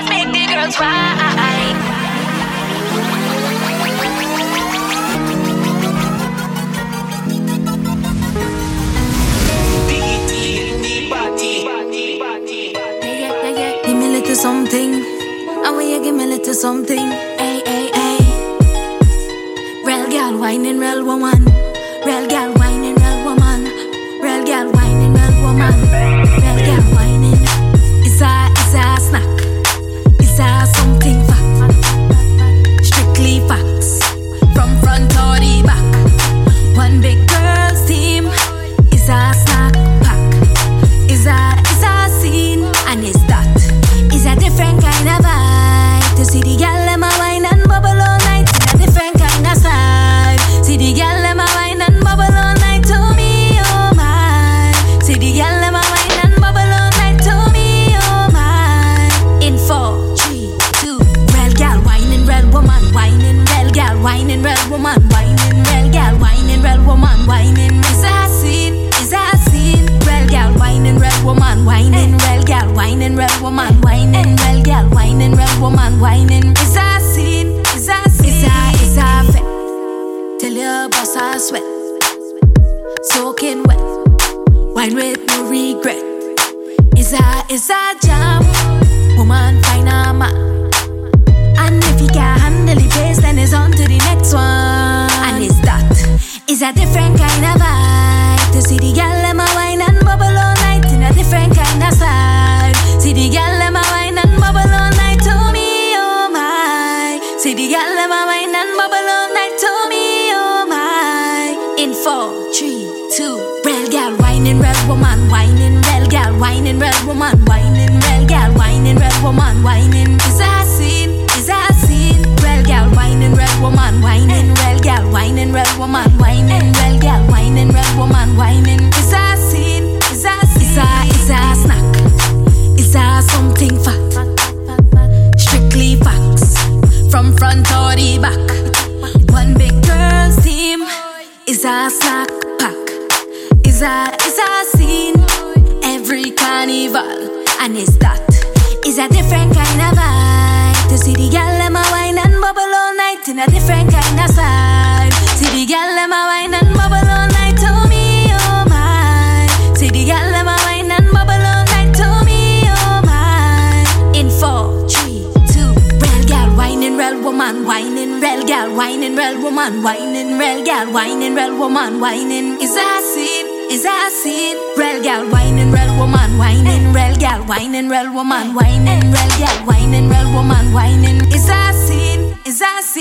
eyes make the girls cry. something. I want you give me a little something. Hey, hey, hey. Real girl whining, real woman. Real girl whining. Whining, real woman whining. Real girl whining, real woman whining. Is a scene, is a scene. Real girl whining, real woman whining. Real girl whining, real woman whining. Real girl whining, real woman whining. Is a scene, is a scene. Is a, is a fit. Till your boss a sweat, soaking wet. Wine with no regret. Is a, is a jam. A different kind of vibe. To see the girl them a wine and bubble all night in a different kind of style. See the girl them a wine and bubble all night to me, oh my. See the girl them a wine and bubble all night to me, oh my. In four, three, two. Real girl whining, real woman whining. Real girl whining, real woman whining. Real girl whining, real woman whining. Whining. Real girl whining, real woman whining. Real girl whining, real woman whining. Is a scene, is a. Is a, is a snack. Is a something fact. Strictly facts. From front or the back. One big girl's team. Is a snack pack. Is a, is a scene. Every carnival. And is that. Is a different kind of vibe. To see the girl them a wine and bubble all a different kind of style. See the girl them a wine and bubble all night to me, oh my. See the girl them a wine and bubble all night to me, oh my. In four, three, two. Real girl whining, real woman whining. Real girl whining, real woman whining. Real girl whining, real woman whining. Is a scene, is that scene. Real girl whining, real woman whining. Real girl whining, real woman whining. Real girl whining, real woman whining. Is